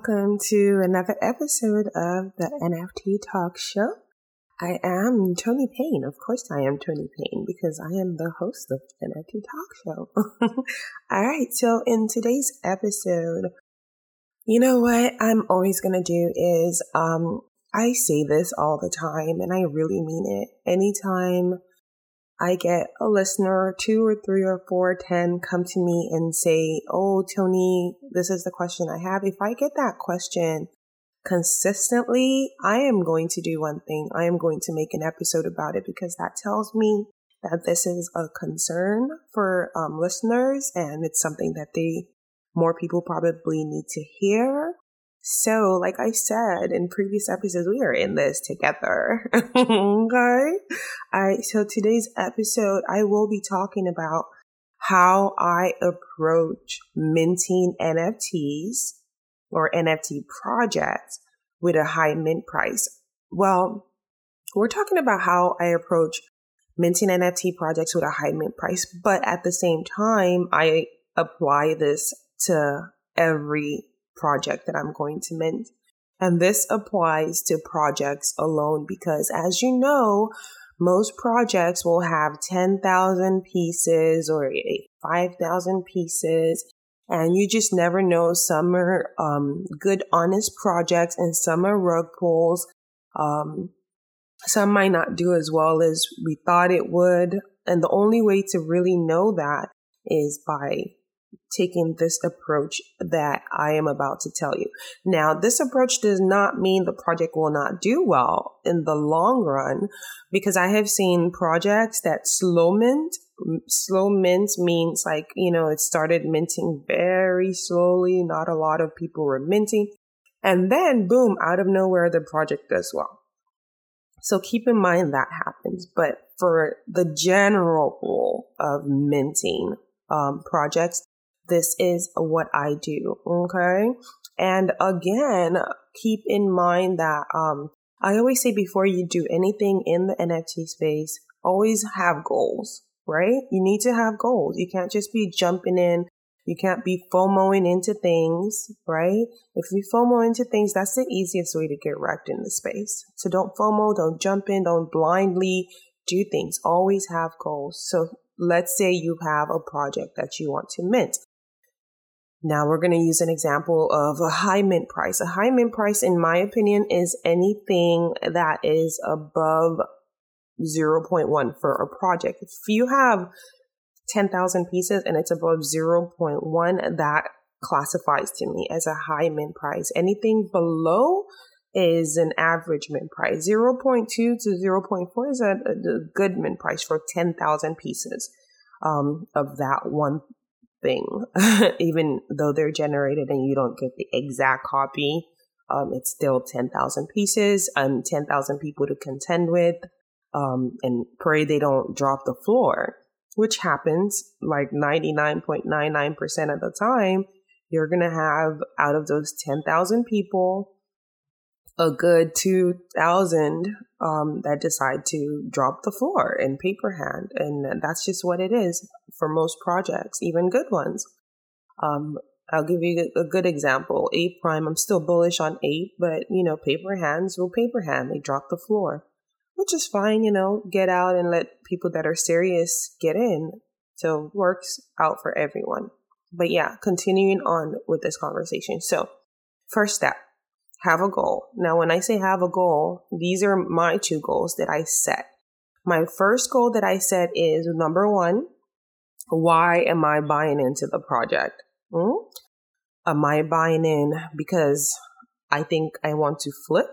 Welcome to another episode of the NFT Talk Show. I am Tony Payne. Of course, I am Tony Payne because I am the host of NFT Talk Show. All right, so in today's episode, you know what I'm always going to do is um, I say this all the time and I really mean it. Anytime I get a listener, two or three or four, ten, come to me and say, Oh, Tony, this is the question I have. If I get that question consistently, I am going to do one thing. I am going to make an episode about it because that tells me that this is a concern for um, listeners and it's something that they, more people probably need to hear. So, like I said in previous episodes, we are in this together. okay. All right. So today's episode, I will be talking about how I approach minting NFTs or NFT projects with a high mint price. Well, we're talking about how I approach minting NFT projects with a high mint price, but at the same time, I apply this to every project that I'm going to mint. And this applies to projects alone because as you know, most projects will have 10,000 pieces or 5,000 pieces. And you just never know. Some are um, good, honest projects and some are rug pulls. Um, some might not do as well as we thought it would. And the only way to really know that is by taking this approach that I am about to tell you. Now, this approach does not mean the project will not do well in the long run because I have seen projects that slow mint. Slow mint means like, you know, it started minting very slowly. Not a lot of people were minting. And then boom, out of nowhere, the project does well. So keep in mind that happens. But for the general rule of minting um, projects, this is what I do. Okay. And again, keep in mind that, um, I always say before you do anything in the NFT space, always have goals, right? You need to have goals. You can't just be jumping in. You can't be FOMOing into things, right? If you FOMO into things, that's the easiest way to get wrecked in the space. So don't FOMO, don't jump in, don't blindly do things. Always have goals. So let's say you have a project that you want to mint. Now we're going to use an example of a high mint price. A high mint price, in my opinion, is anything that is above 0.1 for a project. If you have 10,000 pieces and it's above 0.1, that classifies to me as a high mint price. Anything below is an average mint price. 0.2 to 0.4 is a, a good mint price for 10,000 pieces um, of that one thing, even though they're generated and you don't get the exact copy. Um, it's still 10,000 pieces and 10,000 people to contend with. Um, and pray they don't drop the floor, which happens like 99.99% of the time. You're going to have out of those 10,000 people, a good 2,000 um, that decide to drop the floor in paper hand. And that's just what it is for most projects, even good ones. Um, I'll give you a good example. Ape Prime, I'm still bullish on Ape, but you know, paper hands will paper hand. They drop the floor, which is fine. You know, get out and let people that are serious get in. So works out for everyone. But yeah, continuing on with this conversation. So first step, have a goal. Now, when I say have a goal, these are my two goals that I set. My first goal that I set is number one, why am I buying into the project? Hmm? Am I buying in because I think I want to flip?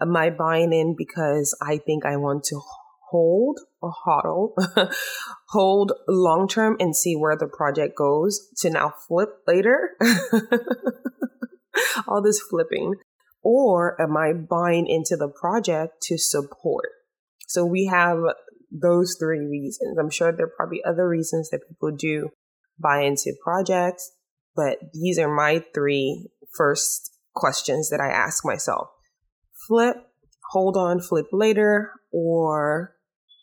Am I buying in because I think I want to hold or hodl, hold long term and see where the project goes to now flip later? all this flipping. or am I buying into the project to support? So we have those three reasons. I'm sure there are probably other reasons that people do buy into projects, but these are my three first questions that I ask myself. Flip, hold on, flip later, or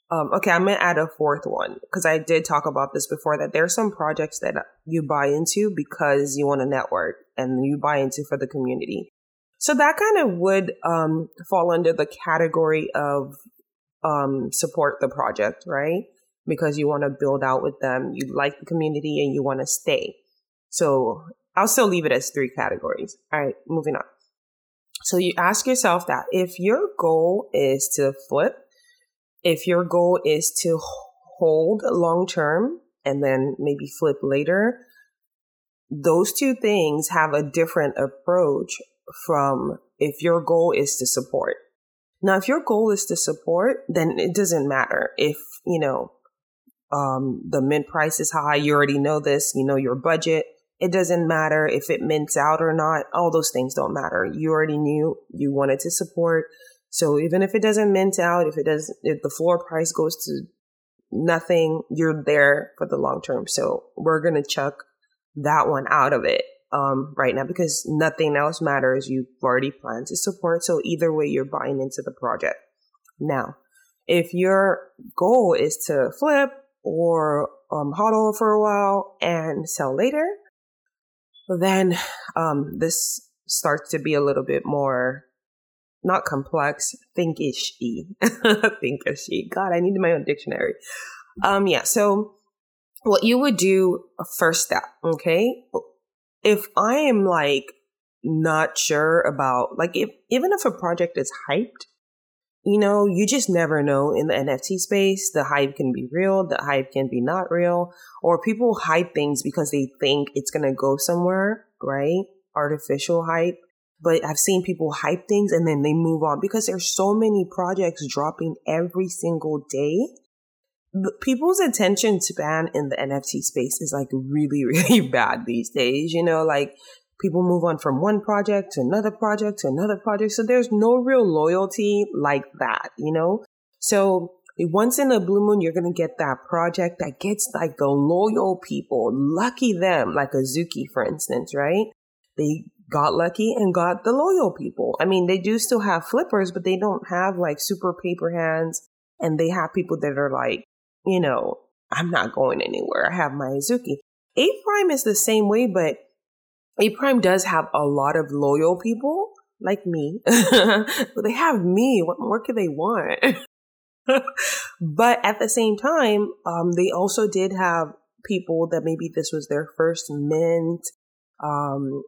um, okay, I'm gonna add a fourth one because I did talk about this before that there are some projects that you buy into because you want to network and you buy into for the community. So that kind of would um, fall under the category of um, support the project, right? Because you want to build out with them, you like the community, and you want to stay. So I'll still leave it as three categories. All right, moving on. So you ask yourself that if your goal is to flip, if your goal is to hold long term and then maybe flip later, those two things have a different approach from if your goal is to support. Now, if your goal is to support, then it doesn't matter if, you know, um, the mint price is high. You already know this, you know, your budget. It doesn't matter if it mints out or not. All those things don't matter. You already knew you wanted to support. So even if it doesn't mint out, if it does, if the floor price goes to nothing, you're there for the long term. So we're to chuck that one out of it um, right now because nothing else matters. You've already planned to support. So either way, you're buying into the project. Now, if your goal is to flip or um, for a while and sell later, then um, this starts to be a little bit more not complex, thinkish-y. thinkish-y. God, I need my own dictionary. Um, yeah, so what you would do first step, okay? if I am like not sure about like if even if a project is hyped, you know, you just never know in the NFT space. The hype can be real, the hype can be not real, or people hype things because they think it's gonna go somewhere, right? Artificial hype. But I've seen people hype things and then they move on because there's so many projects dropping every single day people's attention span in the NFT space is like really, really bad these days. You know, like people move on from one project to another project to another project. So there's no real loyalty like that, you know? So once in a blue moon, you're going to get that project that gets like the loyal people. Lucky them, like Azuki, for instance, right? They got lucky and got the loyal people. I mean, they do still have flippers, but they don't have like super paper hands and they have people that are like you know, I'm not going anywhere. I have my Azuki. Ape Prime is the same way, but Ape Prime does have a lot of loyal people like me. but they have me. What more could they want? but at the same time, um, they also did have people that maybe this was their first mint, um,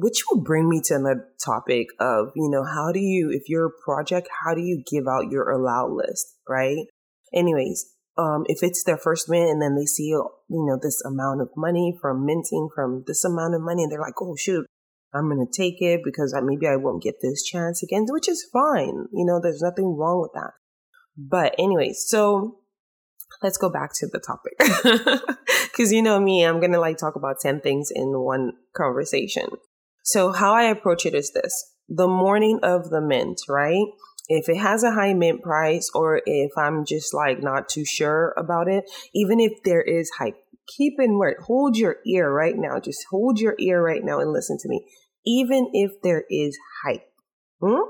which will bring me to the topic of, you know, how do you, if you're a project, how do you give out your allow list, right? Anyways, um, if it's their first mint and then they see, you know, this amount of money from minting from this amount of money, and they're like, oh, shoot, I'm going to take it because I, maybe I won't get this chance again, which is fine. You know, there's nothing wrong with that. But anyway, so let's go back to the topic. Cause you know me, I'm going to like talk about 10 things in one conversation. So how I approach it is this. The morning of the mint, right? if it has a high mint price or if I'm just like not too sure about it, even if there is hype, keep in word, hold your ear right now. Just hold your ear right now and listen to me. Even if there is hype, hmm?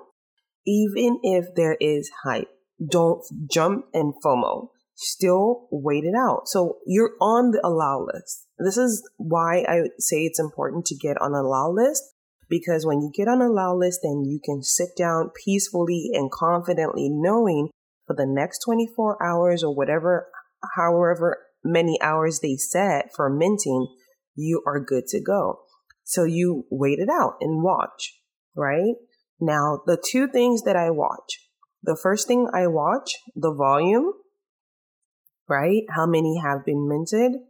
even if there is hype, don't jump and FOMO. Still wait it out. So you're on the allow list. This is why I say it's important to get on a allow list because when you get on a allow list, then you can sit down peacefully and confidently knowing for the next 24 hours or whatever, however many hours they set for minting, you are good to go. So you wait it out and watch, right? Now, the two things that I watch. The first thing I watch, the volume, right? How many have been minted?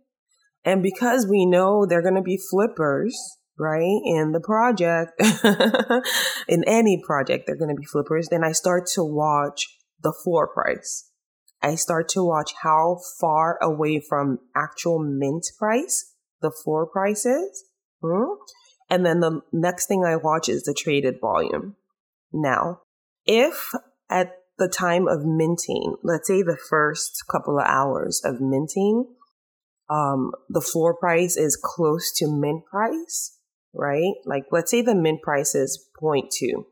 And because we know they're going to be flippers, right? In the project, in any project, they're going to be flippers. Then I start to watch the floor price. I start to watch how far away from actual mint price the floor price is. Hmm? And then the next thing I watch is the traded volume. Now, if at the time of minting, let's say the first couple of hours of minting, um, the floor price is close to mint price, right? Like, let's say the mint price is 0.2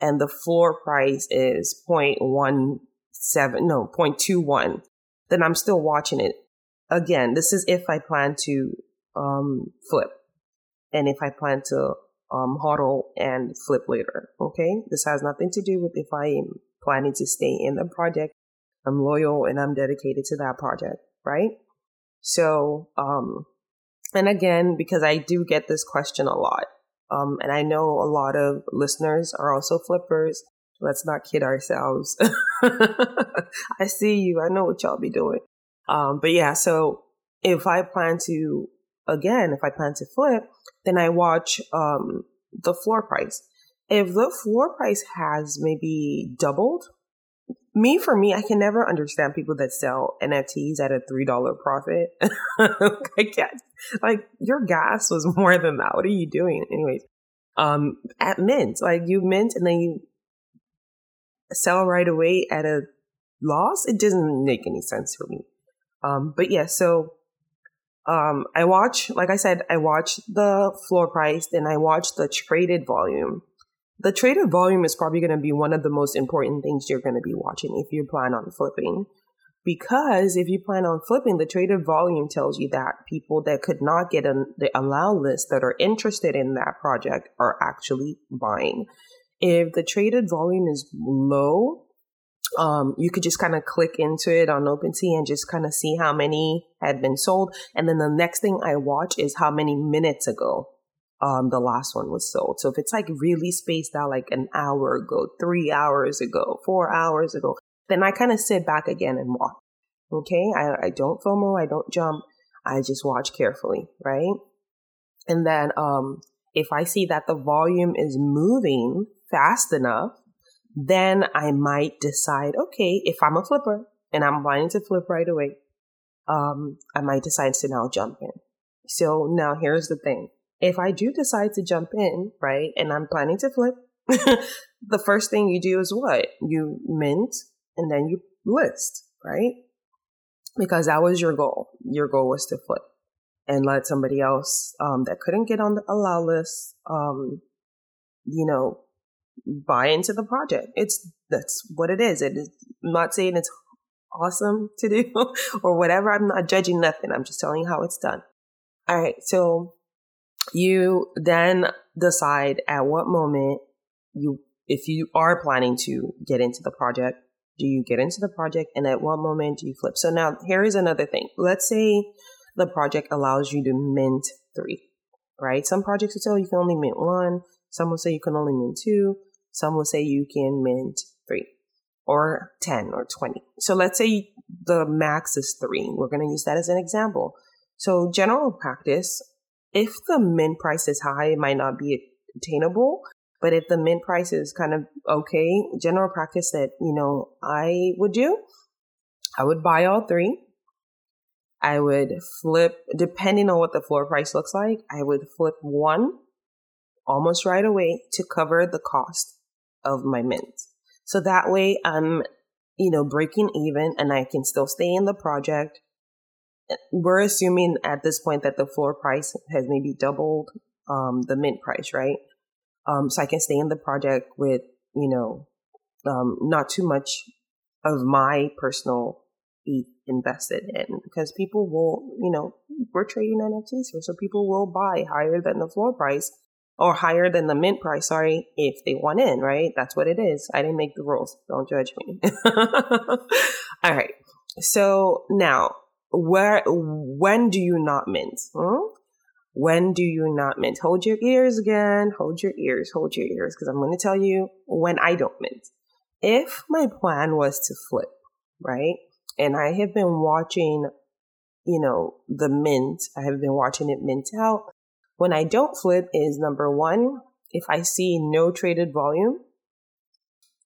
and the floor price is 0.17, no, 0.21, then I'm still watching it. Again, this is if I plan to um, flip and if I plan to um, hodl and flip later. Okay. This has nothing to do with if I am planning to stay in the project. I'm loyal and I'm dedicated to that project. Right. So, um, and again, because I do get this question a lot, um, and I know a lot of listeners are also flippers. Let's not kid ourselves. I see you. I know what y'all be doing. Um, but yeah, so if I plan to again, if I plan to flip, then I watch um, the floor price. If the floor price has maybe doubled, me for me, I can never understand people that sell NFTs at a three dollar profit. I can't. Like your gas was more than that. What are you doing, anyways? Um, at mint, like you mint and then you sell right away at a loss. It doesn't make any sense for me. Um, but yeah, so um, I watch, like I said, I watch the floor price, then I watch the traded volume. The traded volume is probably going to be one of the most important things you're going to be watching if you plan on flipping. Because if you plan on flipping, the traded volume tells you that people that could not get on the allow list that are interested in that project are actually buying. If the traded volume is low, um, you could just kind of click into it on OpenSea and just kind of see how many had been sold. And then the next thing I watch is how many minutes ago um, the last one was sold. So if it's like really spaced out like an hour ago, three hours ago, four hours ago, then I kind of sit back again and watch. Okay. I, I don't FOMO. I don't jump. I just watch carefully. Right. And then, um, if I see that the volume is moving fast enough, then I might decide, okay, if I'm a flipper and I'm planning to flip right away, um, I might decide to now jump in. So now here's the thing. If I do decide to jump in, right, and I'm planning to flip, the first thing you do is what? You mint and then you list, right? Because that was your goal. Your goal was to flip and let somebody else um, that couldn't get on the allow list, um, you know, buy into the project. It's that's what it is. It is I'm not saying it's awesome to do or whatever. I'm not judging nothing. I'm just telling you how it's done. All right. So you then decide at what moment you, if you are planning to get into the project, do you get into the project and at what moment do you flip? So now here is another thing. Let's say the project allows you to mint three, right? Some projects will tell you you can only mint one. Some will say you can only mint two. Some will say you can mint three or 10 or 20. So let's say the max is three. We're going to use that as an example. So general practice, if the mint price is high, it might not be attainable. But if the mint price is kind of okay, general practice that, you know, I would do, I would buy all three. I would flip, depending on what the floor price looks like, I would flip one almost right away to cover the cost of my mint. So that way I'm, you know, breaking even and I can still stay in the project. We're assuming at this point that the floor price has maybe doubled um, the mint price, right? Um, so I can stay in the project with, you know, um, not too much of my personal ETH invested in because people will, you know, we're trading NFTs here, so people will buy higher than the floor price or higher than the mint price, sorry, if they want in, right? That's what it is. I didn't make the rules. Don't judge me. All right. So now, where, when do you not mint? Hmm? When do you not mint? Hold your ears again. Hold your ears. Hold your ears. Cause I'm going to tell you when I don't mint. If my plan was to flip, right? And I have been watching, you know, the mint. I have been watching it mint out when I don't flip is number one, if I see no traded volume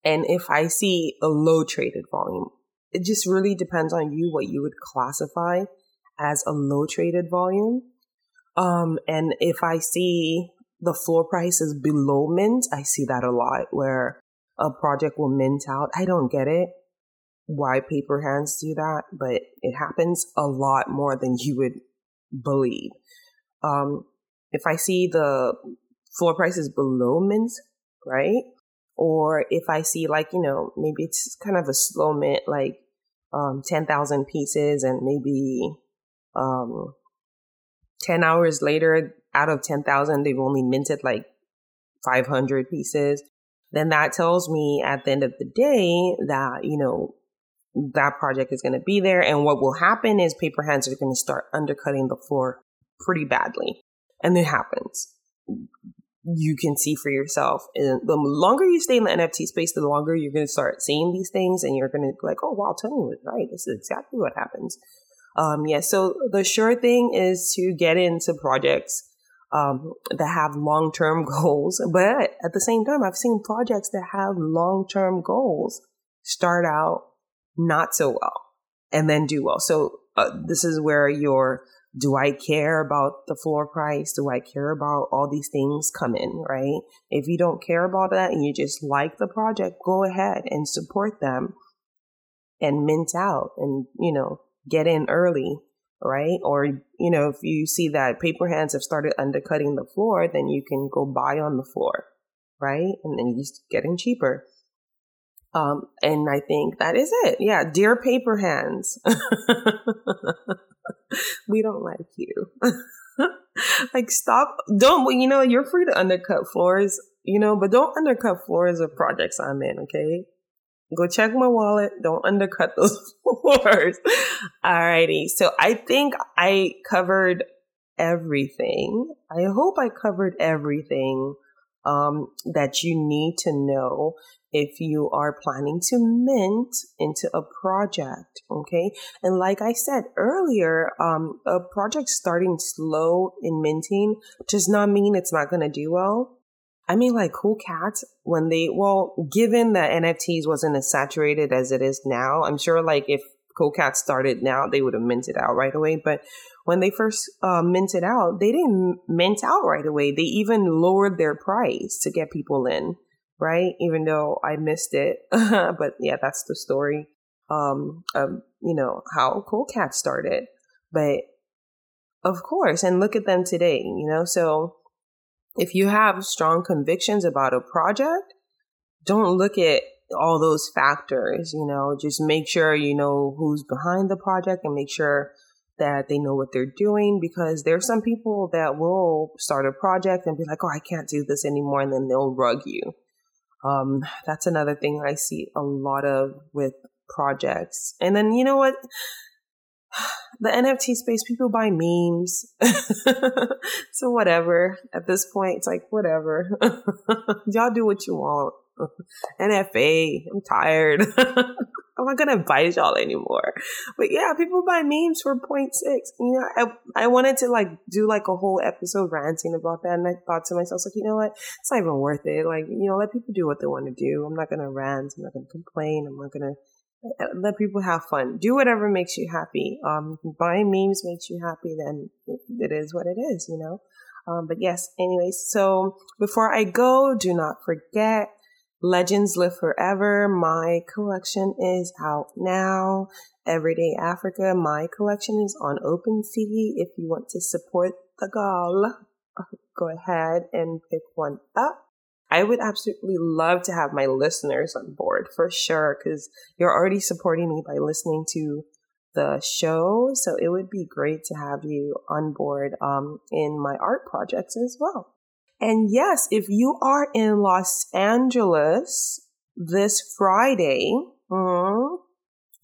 and if I see a low traded volume. It just really depends on you what you would classify as a low traded volume. Um, and if I see the floor price is below mint, I see that a lot where a project will mint out. I don't get it why paper hands do that, but it happens a lot more than you would believe. Um, if I see the floor prices below mint, right? Or if I see like, you know, maybe it's kind of a slow mint, like um, 10,000 pieces and maybe um, 10 hours later, out of 10,000, they've only minted like 500 pieces. Then that tells me at the end of the day that, you know, that project is going to be there. And what will happen is paper hands are going to start undercutting the floor pretty badly. And it happens. You can see for yourself. And the longer you stay in the NFT space, the longer you're going to start seeing these things and you're going to be like, oh, wow, Tony was right. This is exactly what happens. Um, yeah. So the sure thing is to get into projects um, that have long term goals. But at the same time, I've seen projects that have long term goals start out not so well and then do well. So uh, this is where your do I care about the floor price? Do I care about all these things coming, right? If you don't care about that and you just like the project, go ahead and support them and mint out and, you know, get in early, right? Or, you know, if you see that paper hands have started undercutting the floor, then you can go buy on the floor, right? And then you just getting cheaper. Um, and I think that is it. Yeah, dear paper hands. we don't like you. like stop don't you know you're free to undercut floors, you know, but don't undercut floors of projects I'm in, okay? Go check my wallet. Don't undercut those floors. Alrighty. So I think I covered everything. I hope I covered everything um, that you need to know if you are planning to mint into a project. Okay. And like I said earlier, um, a project starting slow in minting does not mean it's not going to do well. I mean, like Cool Cats, when they, well, given that NFTs wasn't as saturated as it is now, I'm sure like if Cool Cats started now, they would have minted out right away. But when they first uh, minted out, they didn't mint out right away. They even lowered their price to get people in, right? Even though I missed it. but yeah, that's the story. Um, of, you know, how Cool Cat started. But of course, and look at them today, you know, so if you have strong convictions about a project, don't look at all those factors, you know, just make sure you know who's behind the project and make sure that they know what they're doing because there's some people that will start a project and be like, oh, I can't do this anymore. And then they'll rug you. Um, that's another thing I see a lot of with projects. And then, you know what? The NFT space, people buy memes. so whatever. At this point, it's like, whatever. Y'all do what you want. NFA, I'm tired. I'm not gonna advise y'all anymore. But yeah, people buy memes for 0.6. You know, I, I wanted to like do like a whole episode ranting about that, and I thought to myself, like, you know what? It's not even worth it. Like, you know, let people do what they want to do. I'm not gonna rant. I'm not gonna complain. I'm not gonna uh, let people have fun. Do whatever makes you happy. Um, buying memes makes you happy, then it, is what it is, you know. Um, but yes, anyways, so before I go, do not forget Legends Live Forever. My collection is out now. Everyday Africa. My collection is on OpenSea. If you want to support the girl, go ahead and pick one up. I would absolutely love to have my listeners on board for sure because you're already supporting me by listening to the show. So it would be great to have you on board um, in my art projects as well. And yes, if you are in Los Angeles this Friday, mm,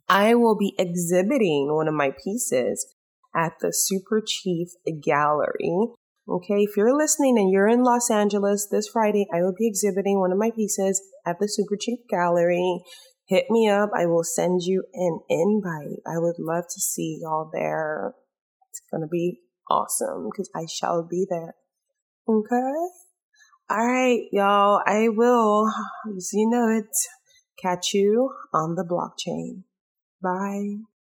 I will be exhibiting one of my pieces at the Super Chief Gallery. Okay, if you're listening and you're in Los Angeles this Friday, I will be exhibiting one of my pieces at the Super Chief Gallery. Hit me up. I will send you an invite. I would love to see y'all there. It's going to be awesome because I shall be there. Okay. All right, y'all. I will, as you know it, catch you on the blockchain. Bye.